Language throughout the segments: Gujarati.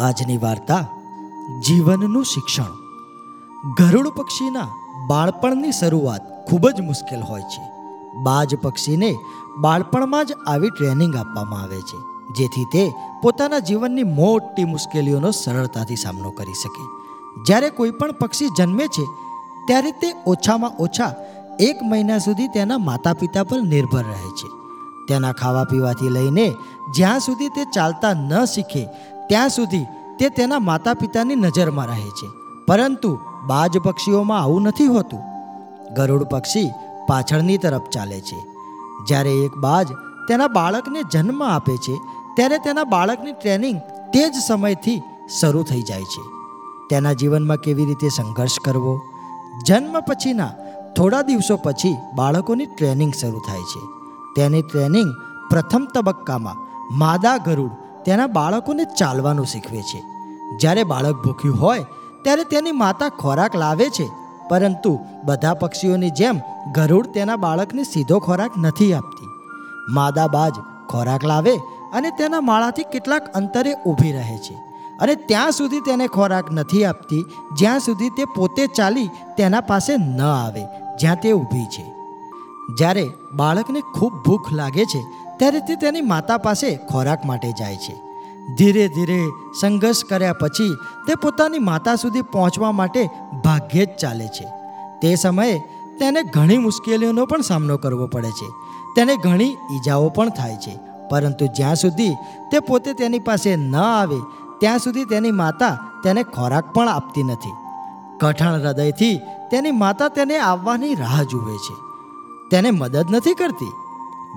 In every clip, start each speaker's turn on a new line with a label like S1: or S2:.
S1: આજની વાર્તા, જીવનનું શિક્ષણ. ગરુડ પક્ષીના બાળપણની શરૂઆત ખૂબ જ મુશ્કેલ હોય છે. બાજ પક્ષીને બાળપણમાં જ આવી ટ્રેનિંગ આપવામાં આવે છે, જેથી તે પોતાના જીવનની મોટી મુશ્કેલીઓનો સરળતાથી સામનો કરી શકે. જ્યારે કોઈ પણ પક્ષી જન્મે છે, ત્યારે તે ઓછામાં ઓછા એક મહિના સુધી તેના માતા પિતા પર નિર્ભર રહે છે. તેના ખાવા પીવાથી લઈને જ્યાં સુધી તે ચાલતા ન શીખે ત્યાં સુધી તે તેના માતા પિતાની નજરમાં રહે છે. પરંતુ બાજ પક્ષીઓમાં આવું નથી હોતું. ગરુડ પક્ષી પાછળની તરફ ચાલે છે. જ્યારે એક બાજ તેના બાળકને જન્મ આપે છે, ત્યારે તેના બાળકની ટ્રેનિંગ તે જ સમયથી શરૂ થઈ જાય છે. તેના જીવનમાં કેવી રીતે સંઘર્ષ કરવો? જન્મ પછીના થોડા દિવસો પછી બાળકોની ટ્રેનિંગ શરૂ થાય છે. તેની ટ્રેનિંગ પ્રથમ તબક્કામાં માદા ગરુડ તેના બાળકોને ચાલવાનું શીખવે છે. જ્યારે બાળક ભૂખ્યું હોય, ત્યારે તેની માતા ખોરાક લાવે છે. પરંતુ બધા પક્ષીઓની જેમ ગરુડ તેના બાળકને સીધો ખોરાક નથી આપતી. માદા બાજ ખોરાક લાવે અને તેના માળાથી કેટલાક અંતરે ઊભી રહે છે અને ત્યાં સુધી તેને ખોરાક નથી આપતી, જ્યાં સુધી તે પોતે ચાલી તેના પાસે ન આવે, જ્યાં તે ઊભી છે. જ્યારે બાળકને ખૂબ ભૂખ લાગે છે ત્યારે તે તેની માતા પાસે ખોરાક માટે જાય છે. ધીરે ધીરે સંઘર્ષ કર્યા પછી તે પોતાની માતા સુધી પહોંચવા માટે ભાગ્યે જ ચાલે છે. તે સમયે તેને ઘણી મુશ્કેલીઓનો પણ સામનો કરવો પડે છે. તેને ઘણી ઈજાઓ પણ થાય છે. પરંતુ જ્યાં સુધી તે પોતે તેની પાસે ન આવે, ત્યાં સુધી તેની માતા તેને ખોરાક પણ આપતી નથી. કઠણ હૃદયથી તેની માતા તેને આવવાની રાહ જુએ છે. તેને મદદ નથી કરતી.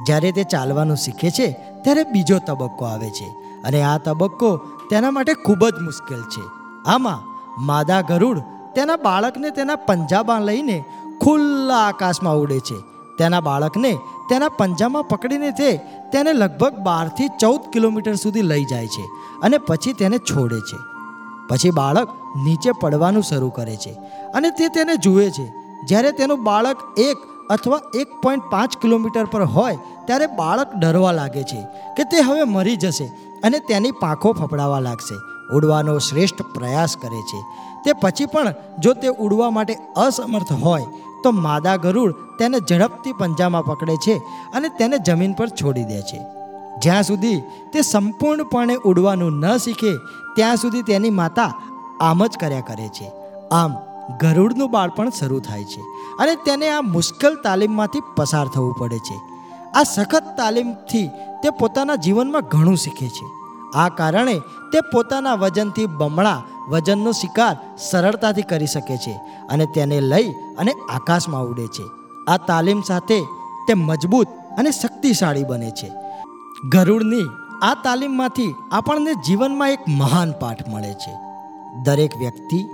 S1: જ્યારે તે ચાલવાનું શીખે છે, ત્યારે બીજો તબક્કો આવે છે. અને આ તબક્કો તેના માટે ખૂબ જ મુશ્કેલ છે. આમાં માદા ગરુડ તેના બાળકને તેના પંજામાં લઈને ખુલ્લા આકાશમાં ઉડે છે. તેના બાળકને તેના પંજામાં પકડીને તે તેને લગભગ બારથી ચૌદ કિલોમીટર સુધી લઈ જાય છે અને પછી તેને છોડે છે. પછી બાળક નીચે પડવાનું શરૂ કરે છે અને તે તેને જુએ છે. જ્યારે તેનું બાળક એક અથવા એક પોઈન્ટ પાંચ કિલોમીટર પર હોય, ત્યારે બાળક ડરવા લાગે છે કે તે હવે મરી જશે અને તેની પાંખો ફફડાવા લાગશે. ઉડવાનો શ્રેષ્ઠ પ્રયાસ કરે છે. તે પછી પણ જો તે ઉડવા માટે અસમર્થ હોય, તો માદા ગરુડ તેને ઝડપથી પંજામાં પકડે છે અને તેને જમીન પર છોડી દે છે. જ્યાં સુધી તે સંપૂર્ણપણે ઉડવાનું ન શીખે, ત્યાં સુધી તેની માતા આમ જ કર્યા કરે છે. આમ ગરુડનું બાળપણ શરૂ થાય છે અને તેને આ મુશ્કેલ તાલીમમાંથી પસાર થવું પડે છે. આ સખત તાલીમથી તે પોતાના જીવનમાં ઘણું શીખે છે. આ કારણે તે પોતાના વજનથી બમણા વજનનો શિકાર સરળતાથી કરી શકે છે અને તેને લઈ અને આકાશમાં ઉડે છે. આ તાલીમ સાથે તે મજબૂત અને શક્તિશાળી બને છે. ગરુડની આ તાલીમમાંથી આપણને જીવનમાં એક મહાન પાઠ મળે છે. દરેક વ્યક્તિ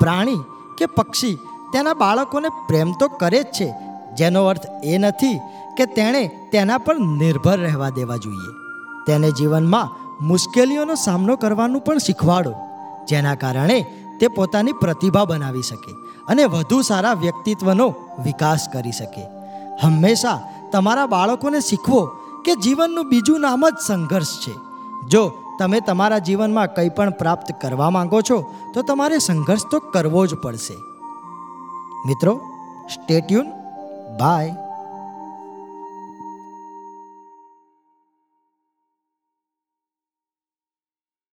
S1: પ્રાણી કે પક્ષી તેના બાળકોને પ્રેમ તો કરે જ છે. જેનો અર્થ એ નથી કે તેણે તેના પર નિર્ભર રહેવા દેવા જોઈએ. તેને જીવનમાં મુશ્કેલીઓનો સામનો કરવાનું પણ શીખવાડો, જેના કારણે તે પોતાની પ્રતિભા બનાવી શકે અને વધુ સારા વ્યક્તિત્વનો વિકાસ કરી શકે. હંમેશા તમારા બાળકોને શીખવો કે જીવનનું બીજું નામ જ સંઘર્ષ છે. જો તમે તમારા જીવનમાં કંઈ પણ પ્રાપ્ત કરવા માંગો છો, તો તમારે સંઘર્ષ તો કરવો જ પડશે. મિત્રો સ્ટેટ્યુન બાય